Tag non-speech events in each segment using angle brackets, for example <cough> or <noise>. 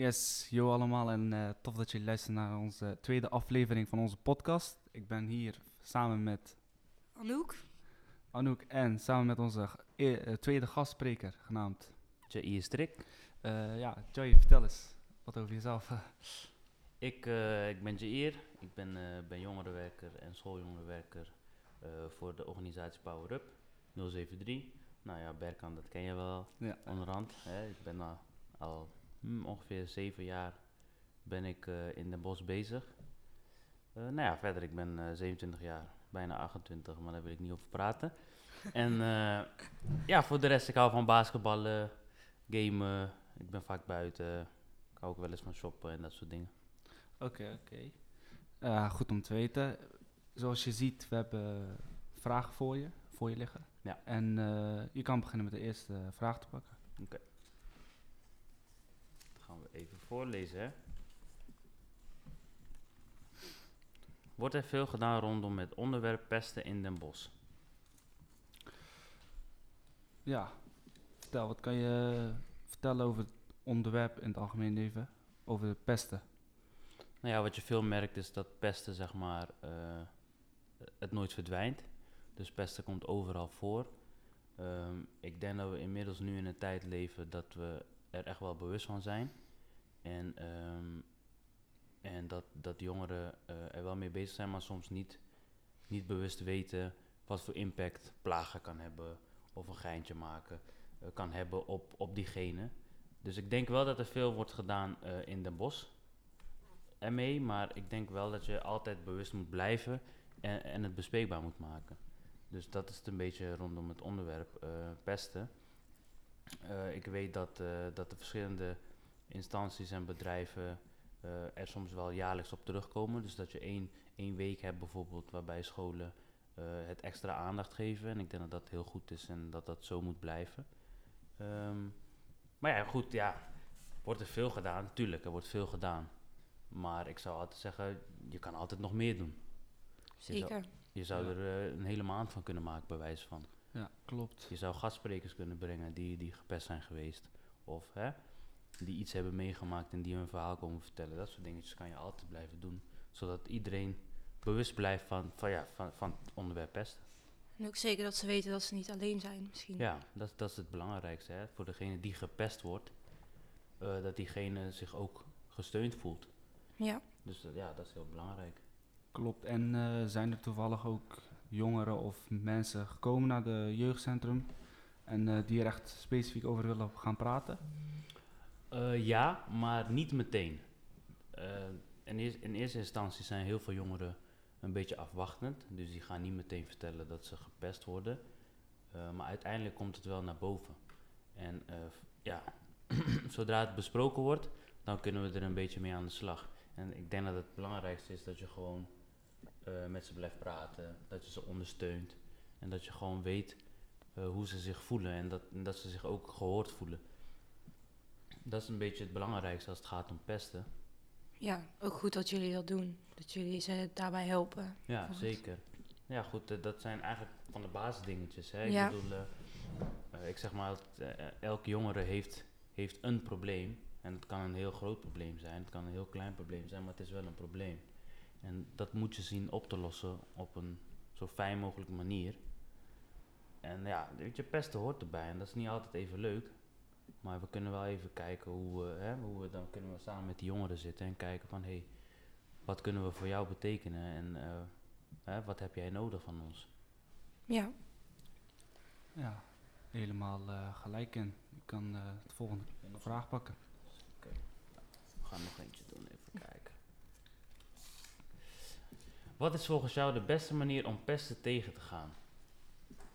Yes, yo allemaal en eh, tof dat jullie luisteren naar onze tweede aflevering van onze podcast. Ik ben hier samen met Anouk? Anouk en samen met onze g- e- eh, tweede gastspreker genaamd. Jair Strik. Eh, ja, Joy, vertel eens wat over jezelf. <laughs> Ik, eh, ik ben Jair. Ik ben, eh, ben jongerenwerker en schooljongerenwerker eh, voor de organisatie Power Up 073. Nou ja, Berkan, dat ken je wel ja. onderhand. Hè? Ik ben al, al hm, ongeveer zeven jaar ben ik eh, in Den Bosch bezig. Eh, nou ja, verder, ik ben eh, 27 jaar, bijna 28, maar daar wil ik niet over praten. <laughs> en ja, voor de rest, ik hou van basketballen, gamen. Ik ben vaak buiten. Ik hou ook wel eens van shoppen en dat soort dingen. Oké, oké. Goed om te weten. Zoals je ziet, we hebben vragen voor je, voor je liggen. Ja. En je kan beginnen met de eerste vraag te pakken. Even voorlezen, hè. Wordt er veel gedaan rondom het onderwerp pesten in Den Bosch? Ja, vertel, wat kan je vertellen over het onderwerp in het algemeen leven? Over de pesten. Nou ja, wat je veel merkt is dat pesten, zeg maar, eh, het nooit verdwijnt. Dus pesten komt overal voor. Ehm, ik denk dat we inmiddels nu in een tijd leven dat we er echt wel bewust van zijn. En, ehm, en dat, dat jongeren eh, er wel mee bezig zijn, maar soms niet, niet bewust weten wat voor impact plagen kan hebben of een geintje maken eh, kan hebben op, op diegene. Dus ik denk wel dat er veel wordt gedaan eh, in Den Bosch ermee, maar ik denk wel dat je altijd bewust moet blijven en, en het bespreekbaar moet maken. Dus dat is het een beetje rondom het onderwerp pesten. Ik weet dat, dat de verschillende instanties en bedrijven eh, er soms wel jaarlijks op terugkomen. Dus dat je één, één week hebt bijvoorbeeld waarbij scholen eh, het extra aandacht geven. En ik denk dat dat heel goed is en dat dat zo moet blijven. Ehm, maar ja, goed, ja, wordt er veel gedaan? Tuurlijk, er wordt veel gedaan. Maar ik zou altijd zeggen, je kan altijd nog meer doen. Zeker. Je zou Ja. er eh, een hele maand van kunnen maken, bij wijze van. Ja, klopt. Je zou gastsprekers kunnen brengen die, die gepest zijn geweest. Of hè, die iets hebben meegemaakt en die hun verhaal komen vertellen. Dat soort dingetjes kan je altijd blijven doen. Zodat iedereen bewust blijft van, van, ja, van, van het onderwerp pesten. En ook zeker dat ze weten dat ze niet alleen zijn, misschien. Ja, dat, dat is het belangrijkste. Hè? Voor degene die gepest wordt, eh, dat diegene zich ook gesteund voelt. Ja. Dus dat- ja, dat is heel belangrijk. Klopt. En eh, zijn er toevallig ook jongeren of mensen gekomen naar de jeugdcentrum en eh, die er echt specifiek over willen gaan praten? Eh, ja, maar niet meteen. Eh, in, in eerste instantie zijn heel veel jongeren een beetje afwachtend. Dus die gaan niet meteen vertellen dat ze gepest worden. Eh, maar uiteindelijk komt het wel naar boven. En ja, <clears throat> zodra het besproken wordt, dan kunnen we er een beetje mee aan de slag. En ik denk dat het belangrijkste is dat je gewoon met ze blijft praten. Dat je ze ondersteunt. En dat je gewoon weet hoe ze zich voelen. En dat, en dat ze zich ook gehoord voelen. Dat is een beetje het belangrijkste als het gaat om pesten. Ja, ook goed dat jullie dat doen. Dat jullie ze daarbij helpen. Ja, zeker. Ja, goed, eh, dat zijn eigenlijk van de basisdingetjes. Hè? Ja. Ik bedoel, eh, eh, ik zeg maar, elke jongere heeft, heeft een probleem. En het kan een heel groot probleem zijn, het kan een heel klein probleem zijn, maar het is wel een probleem. En dat moet je zien op te lossen op een zo fijn mogelijke manier. En ja, weet je, pesten hoort erbij en dat is niet altijd even leuk. Maar we kunnen wel even kijken hoe, we, hè, hoe we dan kunnen we samen met die jongeren zitten en kijken van hé, hey, wat kunnen we voor jou betekenen en eh, hè, wat heb jij nodig van ons? Ja. Ja, helemaal eh, gelijk in. Je kan eh het volgende vraag pakken. We gaan nog eentje doen, even kijken. Wat is volgens jou de beste manier om pesten tegen te gaan?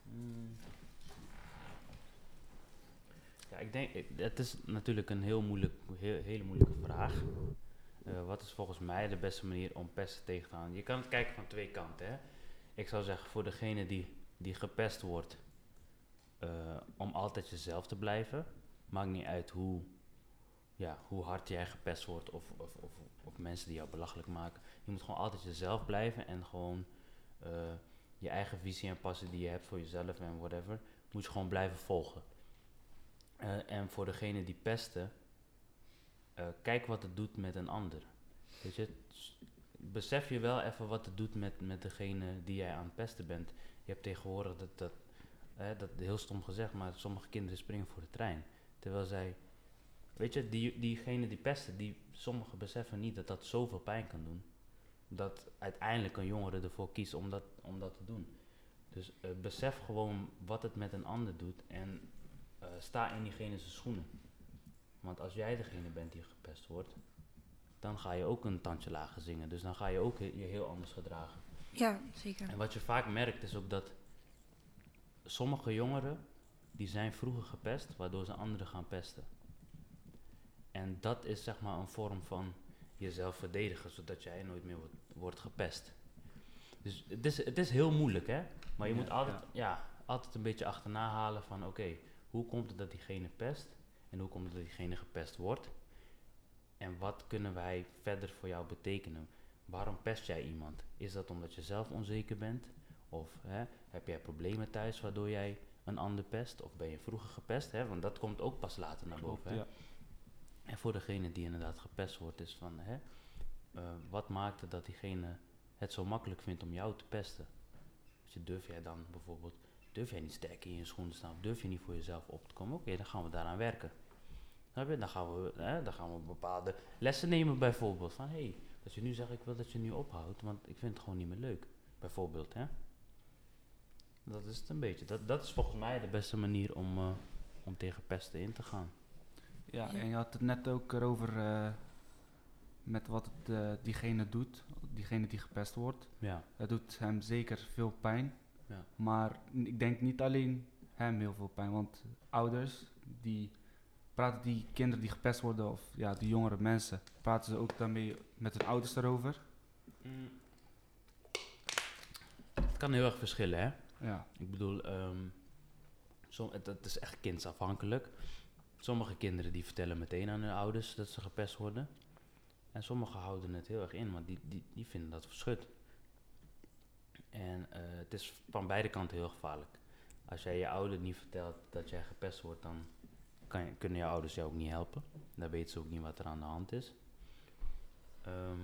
Hmm. Ja, ik denk, het is natuurlijk een heel moeilijk, hele moeilijke vraag. Eh, wat is volgens mij de beste manier om pesten tegen te gaan? Je kan het kijken van twee kanten. Hè? Ik zou zeggen voor degene die, die gepest wordt, eh, om altijd jezelf te blijven. Maakt niet uit hoe, ja, hoe hard jij gepest wordt of, of, of, of mensen die jou belachelijk maken. Je moet gewoon altijd jezelf blijven en gewoon eh, je eigen visie en passie die je hebt voor jezelf en whatever, moet je gewoon blijven volgen. Eh, en voor degene die pesten, eh, kijk wat het doet met een ander. Weet je, besef je wel even wat het doet met, met degene die jij aan het pesten bent. Je hebt tegenwoordig dat, dat, dat heel stom gezegd, maar sommige kinderen springen voor de trein. Terwijl zij, weet je, die, diegene die pesten, die, sommigen beseffen niet dat dat zoveel pijn kan doen. Dat uiteindelijk een jongere ervoor kiest om dat, om dat te doen. Dus eh, besef gewoon wat het met een ander doet en eh, sta in diegene zijn schoenen. Want als jij degene bent die gepest wordt, dan ga je ook een tandje lager zingen. Dus dan ga je ook he- je heel anders gedragen. Ja, zeker. En wat je vaak merkt is ook dat sommige jongeren, die zijn vroeger gepest, waardoor ze anderen gaan pesten. En dat is zeg maar een vorm van jezelf verdedigen, zodat jij nooit meer wordt, wordt gepest. Dus het is, het is heel moeilijk, hè? Maar je Ja, moet altijd, ja. altijd een beetje achterna halen van, oké, hoe komt het dat diegene pest? En hoe komt het dat diegene gepest wordt? En wat kunnen wij verder voor jou betekenen? Waarom pest jij iemand? Is dat omdat je zelf onzeker bent? Of hè, heb jij problemen thuis waardoor jij een ander pest? Of ben je vroeger gepest? Hè? Want dat komt ook pas later naar boven. Hè? ja. En voor degene die inderdaad gepest wordt, is van hè, eh, wat maakt het dat diegene het zo makkelijk vindt om jou te pesten? Dus je, durf jij dan bijvoorbeeld, durf jij niet sterk in je schoenen te staan, durf je niet voor jezelf op te komen? Oké, dan gaan we daaraan werken. Je? Dan gaan we, hè, dan gaan we bepaalde lessen nemen bijvoorbeeld. Van hé, hey, dat je nu zegt, ik wil dat je nu ophoudt, want ik vind het gewoon niet meer leuk. Bijvoorbeeld, hè. Dat is het een beetje. Dat, dat is volgens mij de beste manier om, eh, om tegen pesten in te gaan. Ja, en je had het net ook erover eh, met wat het, eh, diegene doet, diegene die gepest wordt. Ja, Het doet hem zeker veel pijn, Ja. maar ik denk niet alleen hem heel veel pijn, want ouders die praten die kinderen die gepest worden, of ja, die jongere mensen, praten ze ook daarmee met hun ouders erover. Mm. Het kan heel erg verschillen, hè. Ja, Ik bedoel, som, het, het is echt kindsafhankelijk. Sommige kinderen die vertellen meteen aan hun ouders dat ze gepest worden. En sommigen houden het heel erg in, want die, die, die vinden dat verschut. En eh, het is van beide kanten heel gevaarlijk. Als jij je ouder niet vertelt dat jij gepest wordt, dan kan je, kunnen je ouders jou ook niet helpen. Dan weten ze ook niet wat er aan de hand is. Ehm,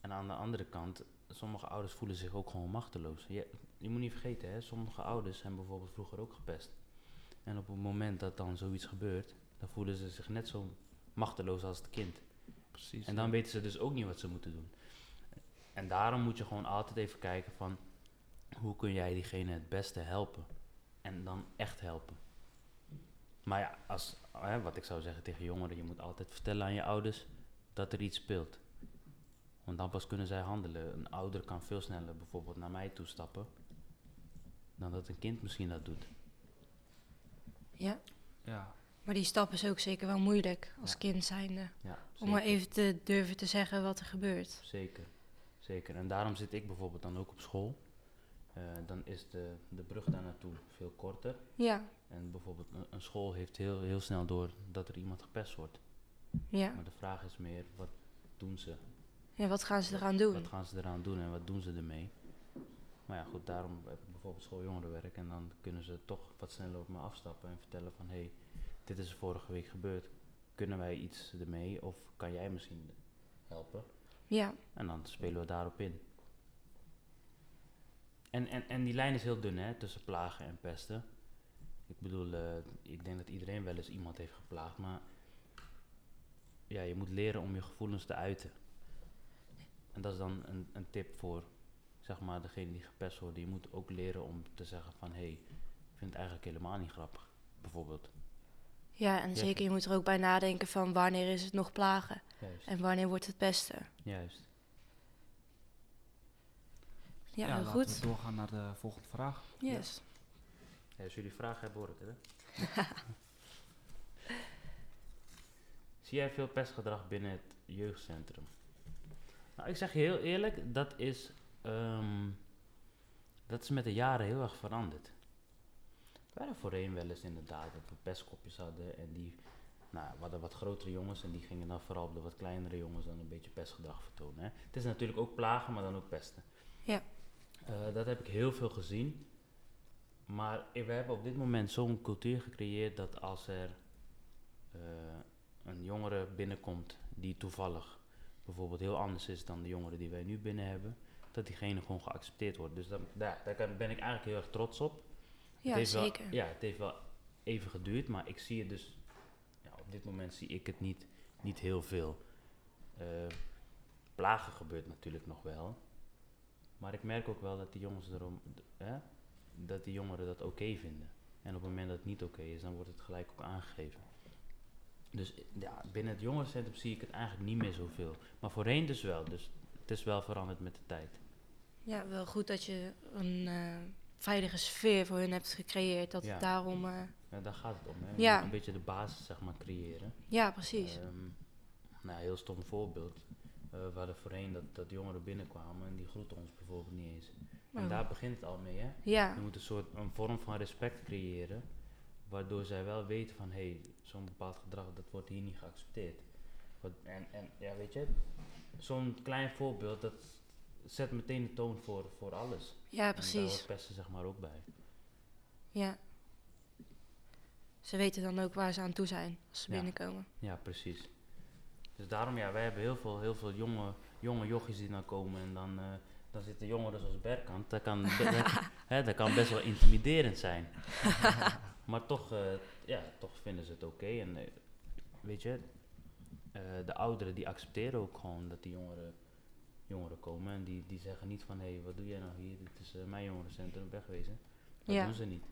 en aan de andere kant, sommige ouders voelen zich ook gewoon machteloos. Je, je moet niet vergeten, hè, sommige ouders hebben bijvoorbeeld vroeger ook gepest. En op het moment dat dan zoiets gebeurt, dan voelen ze zich net zo machteloos als het kind. precies. En dan weten ze dus ook niet wat ze moeten doen. En daarom moet je gewoon altijd even kijken van hoe kun jij diegene het beste helpen. En dan echt helpen. Maar ja, als, hè, wat ik zou zeggen tegen jongeren, je moet altijd vertellen aan je ouders dat er iets speelt. Want dan pas kunnen zij handelen. Een ouder kan veel sneller bijvoorbeeld naar mij toestappen dan dat een kind misschien dat doet. Ja, Ja, maar die stap is ook zeker wel moeilijk als Ja. kind zijnde. Ja, Om maar even te durven te zeggen wat er gebeurt. Zeker, zeker. En daarom zit ik bijvoorbeeld dan ook op school. Eh, dan is de, de brug daar naartoe veel korter. Ja, En bijvoorbeeld een, een school heeft heel, heel snel door dat er iemand gepest wordt. ja. Maar de vraag is meer, wat doen ze? Ja, wat gaan ze eraan doen? Wat gaan ze eraan doen en wat doen ze ermee? Maar ja, goed, daarom heb ik bijvoorbeeld schooljongerenwerk. En dan kunnen ze toch wat sneller op me afstappen en vertellen van... hé, hey, dit is er vorige week gebeurd. Kunnen wij iets ermee? Of kan jij misschien helpen? Ja, En dan spelen we daarop in. En, en, en die lijn is heel dun, hè, tussen plagen en pesten. Ik bedoel, eh, ik denk dat iedereen wel eens iemand heeft geplaagd, maar ja, je moet leren om je gevoelens te uiten. En dat is dan een, een tip voor, zeg maar, degene die gepest worden. Je moet ook leren om te zeggen van, hé, hey, ik vind het eigenlijk helemaal niet grappig, bijvoorbeeld. Ja, en Ja. zeker je moet er ook bij nadenken van wanneer is het nog plagen Juist. en wanneer wordt het pesten. Juist. Ja, heel laten goed. we doorgaan naar de volgende vraag. Yes. Ja, als jullie vragen hebben, hoor ik het, hè? <laughs> Zie jij veel pestgedrag binnen het jeugdcentrum? Nou, ik zeg je heel eerlijk, dat is, ehm, dat is met de jaren heel erg veranderd. We hadden voorheen wel eens inderdaad dat we pestkopjes hadden en die, nou, we hadden wat grotere jongens en die gingen dan vooral op de wat kleinere jongens dan een beetje pestgedrag vertonen. Hè. Het is natuurlijk ook plagen, maar dan ook pesten. Ja. Eh, dat heb ik heel veel gezien. Maar we hebben op dit moment zo'n cultuur gecreëerd dat als er eh, een jongere binnenkomt die toevallig bijvoorbeeld heel anders is dan de jongeren die wij nu binnen hebben, dat diegene gewoon geaccepteerd wordt. Dus dan, daar, daar ben ik eigenlijk heel erg trots op. Het Ja, wel- zeker. ja, het heeft wel even geduurd, maar ik zie het dus, ja, op dit moment zie ik het niet, niet heel veel. Eh, plagen gebeurt natuurlijk nog wel, maar ik merk ook wel dat die jongens erom, hè, dat die jongeren dat oké vinden. En op het moment dat het niet oké is, dan wordt het gelijk ook aangegeven. Dus ja, binnen het jongerencentrum zie ik het eigenlijk niet meer zoveel. Maar voorheen dus wel, dus het is wel veranderd met de tijd. Ja, wel goed dat je een eh, veilige sfeer voor hun hebt gecreëerd. Dat Ja. het daarom... eh, Ja, daar gaat het om, hè. Ja. een beetje de basis, zeg maar, creëren. ja, precies. Ehm, nou, heel stom voorbeeld. Eh, we hadden voorheen dat, dat jongeren binnenkwamen en die groeten ons bijvoorbeeld niet eens. En Oh. daar begint het al mee, hè. ja, Je moet een soort een vorm van respect creëren, waardoor zij wel weten van, hé, hey, zo'n bepaald gedrag, dat wordt hier niet geaccepteerd. Wat, en, en ja, weet je, zo'n klein voorbeeld, dat zet meteen de toon voor, voor alles. ja, En daar precies. hoort pesten zeg maar ook bij. Ja. Ze weten dan ook waar ze aan toe zijn als ze Ja. binnenkomen. Ja, precies. Dus daarom, ja, wij hebben heel veel, heel veel jonge, jonge jochies die dan komen en dan, eh, dan zitten jongeren zoals Berkant. Dat kan, <laughs> hè, dat kan best wel intimiderend zijn. <laughs> maar toch, eh, ja, toch vinden ze het oké. En eh, weet je, de ouderen die accepteren ook gewoon dat die jongeren, jongeren komen. En die, die zeggen niet van, hé, hey, wat doe jij nou hier? Dit is eh, mijn jongerencentrum, wegwezen. Dat Ja. doen ze niet.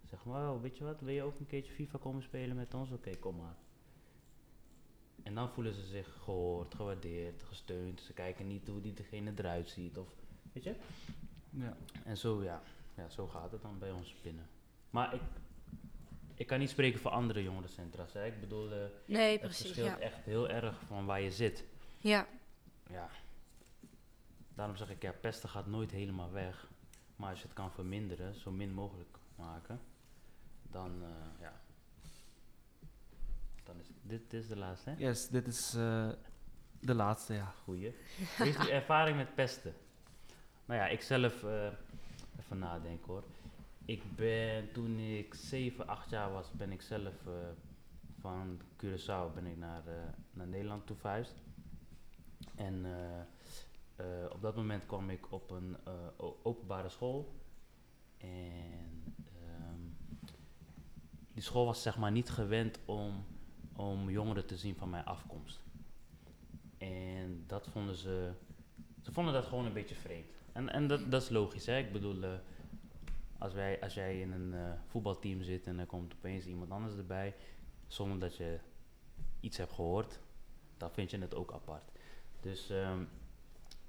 Ze zeggen, wow, weet je wat, wil je ook een keertje FIFA komen spelen met ons? Oké, kom maar. En dan voelen ze zich gehoord, gewaardeerd, gesteund. Ze kijken niet hoe die degene eruit ziet. Of, weet je? Ja. En zo, ja, ja, zo gaat het dan bij ons binnen. Maar ik, ik kan niet spreken voor andere jongerencentra's. Hè. Ik bedoel, eh, Nee, het precies. verschilt Ja. echt heel erg van waar je zit. ja, Ja. Daarom zeg ik, ja, pesten gaat nooit helemaal weg. Maar als je het kan verminderen, zo min mogelijk maken, dan, eh, ja. Dan is dit, dit is de laatste, hè? Yes, dit is eh, de laatste, ja. Goeie. Heeft u ervaring met pesten? Nou ja, ik zelf, eh, even nadenken hoor. Ik ben, toen ik 7, 8 jaar was, ben ik zelf van Curaçao ben ik naar, naar Nederland toe verhuisd. En eh, op dat moment kwam ik op een eh, openbare school. En ehm, die school was zeg maar niet gewend om, om jongeren te zien van mijn afkomst. En dat vonden ze. Ze vonden dat gewoon een beetje vreemd. En, en dat, dat is logisch, hè? Ik bedoel, eh, als, wij, als jij in een eh, voetbalteam zit en er komt opeens iemand anders erbij, zonder dat je iets hebt gehoord, dan vind je het ook apart. Dus ehm,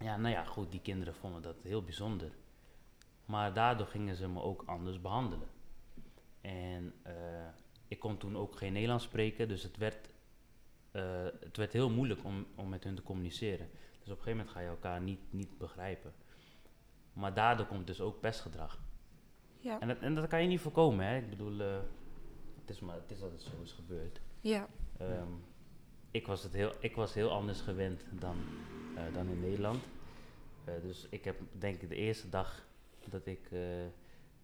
ja, nou ja, goed, die kinderen vonden dat heel bijzonder. Maar daardoor gingen ze me ook anders behandelen. En eh, ik kon toen ook geen Nederlands spreken, dus het werd eh, het werd heel moeilijk om, om met hun te communiceren. Dus op een gegeven moment ga je elkaar niet, niet begrijpen. Maar daardoor komt dus ook pestgedrag. ja, En dat, en dat kan je niet voorkomen, hè. Ik bedoel, eh, het, is maar, het is dat het zo is gebeurd. ja, Ehm, ik, was het heel, ik was heel anders gewend dan, eh, dan in Nederland. Eh, dus ik heb, denk ik, de eerste dag dat ik, eh,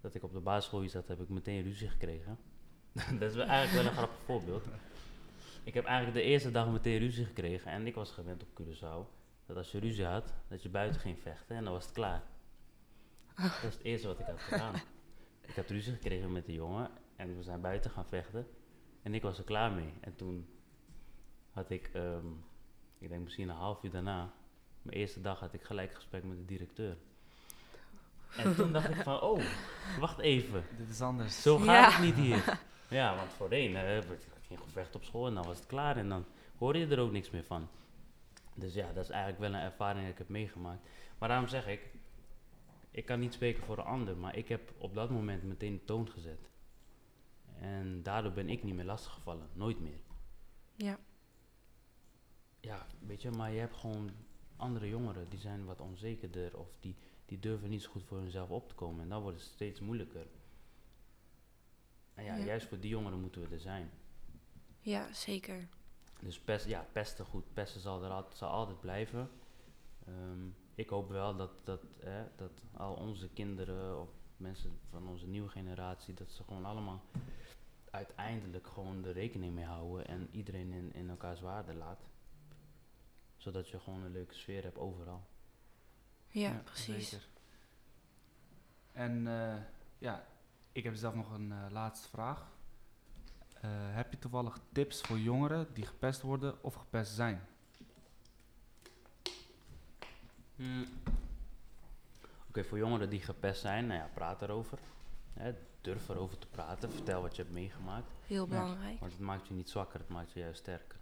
dat ik op de basisschool zat, heb ik meteen ruzie gekregen. <laughs> dat is wel eigenlijk wel een grappig voorbeeld. Ik heb eigenlijk de eerste dag meteen ruzie gekregen en ik was gewend op Curaçao. Dat als je ruzie had, dat je buiten ging vechten en dan was het klaar. Dat is het eerste wat ik had gedaan. Ik had ruzie gekregen met de jongen en we zijn buiten gaan vechten. En ik was er klaar mee. En toen had ik, ehm, ik denk misschien een half uur daarna, mijn eerste dag had ik gelijk gesprek met de directeur. En toen dacht ik van, <laughs> oh, wacht even. Dit is anders. Zo gaat Ja. het niet hier. <laughs> Ja, want voorheen werd ik ging gevecht op school en dan was het klaar en dan hoorde je er ook niks meer van. Dus ja, dat is eigenlijk wel een ervaring die ik heb meegemaakt. Maar daarom zeg ik, ik kan niet spreken voor een ander, maar ik heb op dat moment meteen de toon gezet. En daardoor ben ik niet meer lastiggevallen, nooit meer. ja, Ja, weet je, maar je hebt gewoon andere jongeren die zijn wat onzekerder of die, die durven niet zo goed voor hunzelf op te komen. En dan wordt het steeds moeilijker. En ja, Ja. juist voor die jongeren moeten we er zijn. ja, zeker. Dus pest, ja, pesten goed. Pesten zal er altijd, zal altijd blijven. Ehm, ik hoop wel dat, dat, hè, dat al onze kinderen of mensen van onze nieuwe generatie, dat ze gewoon allemaal uiteindelijk gewoon er rekening mee houden en iedereen in, in elkaars waarde laat. Zodat je gewoon een leuke sfeer hebt overal. Ja, precies. zeker. En eh, ja, ik heb zelf nog een eh, laatste vraag. Eh, heb je toevallig tips voor jongeren die gepest worden of gepest zijn? Hmm. Oké, voor jongeren die gepest zijn, nou ja, praat erover. Hè, durf erover te praten, vertel wat je hebt meegemaakt. Heel belangrijk. Want het maakt je niet zwakker, het maakt je juist sterker.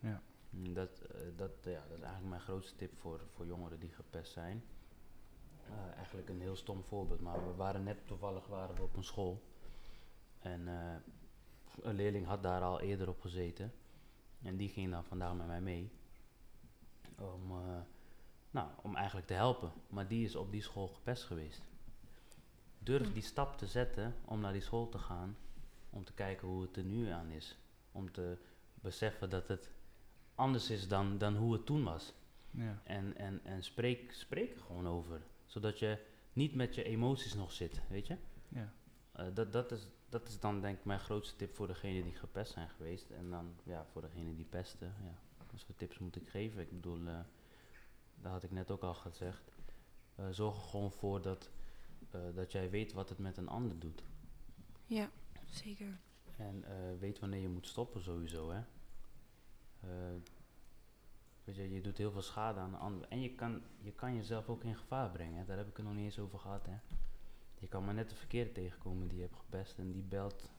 Ja. Mm, Dat, eh, dat, ja, dat is eigenlijk mijn grootste tip voor, voor jongeren die gepest zijn. Eh, eigenlijk een heel stom voorbeeld, maar we waren net toevallig waren we op een school. En eh, een leerling had daar al eerder op gezeten. En die ging dan vandaag met mij mee. Om, eh, nou, om eigenlijk te helpen. Maar die is op die school gepest geweest. Durf Hm. die stap te zetten om naar die school te gaan. Om te kijken hoe het er nu aan is. Om te beseffen dat het anders is dan, dan hoe het toen was. Ja. En, en, en spreek, spreek er gewoon over. Zodat je niet met je emoties nog zit, weet je? ja. Eh, dat, dat, is, dat is dan denk ik mijn grootste tip voor degenen die gepest zijn geweest. En dan ja, voor degenen die pesten. Ja, wat voor tips moet ik geven? Ik bedoel, eh, dat had ik net ook al gezegd. Eh, zorg er gewoon voor dat, eh, dat jij weet wat het met een ander doet. Ja, zeker. En eh, weet wanneer je moet stoppen sowieso, hè. Eh, weet je, je doet heel veel schade aan de ander. En je kan, je kan jezelf ook in gevaar brengen. hè. Daar heb ik het nog niet eens over gehad, hè. Je kan maar net de verkeerde tegenkomen die je hebt gepest. En die belt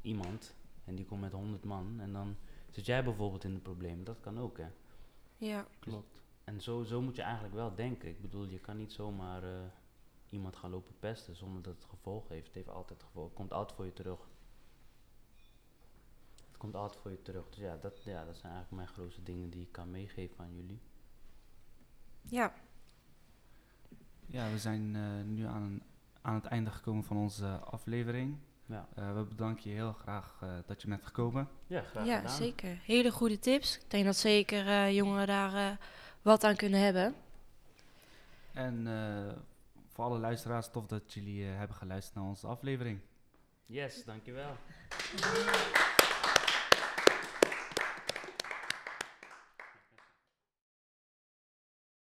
iemand. En die komt met honderd man. En dan zit jij bijvoorbeeld in de problemen. Dat kan ook, hè. Ja, Klopt. En zo, zo moet je eigenlijk wel denken. Ik bedoel, je kan niet zomaar eh, iemand gaan lopen pesten zonder dat het gevolg heeft. Het heeft altijd gevolg. Het komt altijd voor je terug. Komt altijd voor je terug. Dus ja dat, ja, dat zijn eigenlijk mijn grootste dingen die ik kan meegeven aan jullie. ja, Ja, we zijn eh, nu aan, aan het einde gekomen van onze aflevering. Ja, Eh, we bedanken je heel graag eh, dat je bent gekomen. ja graag ja gedaan. zeker. Hele goede tips. Ik denk dat zeker eh, jongeren daar eh, wat aan kunnen hebben. En eh, voor alle luisteraars, tof dat jullie eh, hebben geluisterd naar onze aflevering. Yes, dankjewel.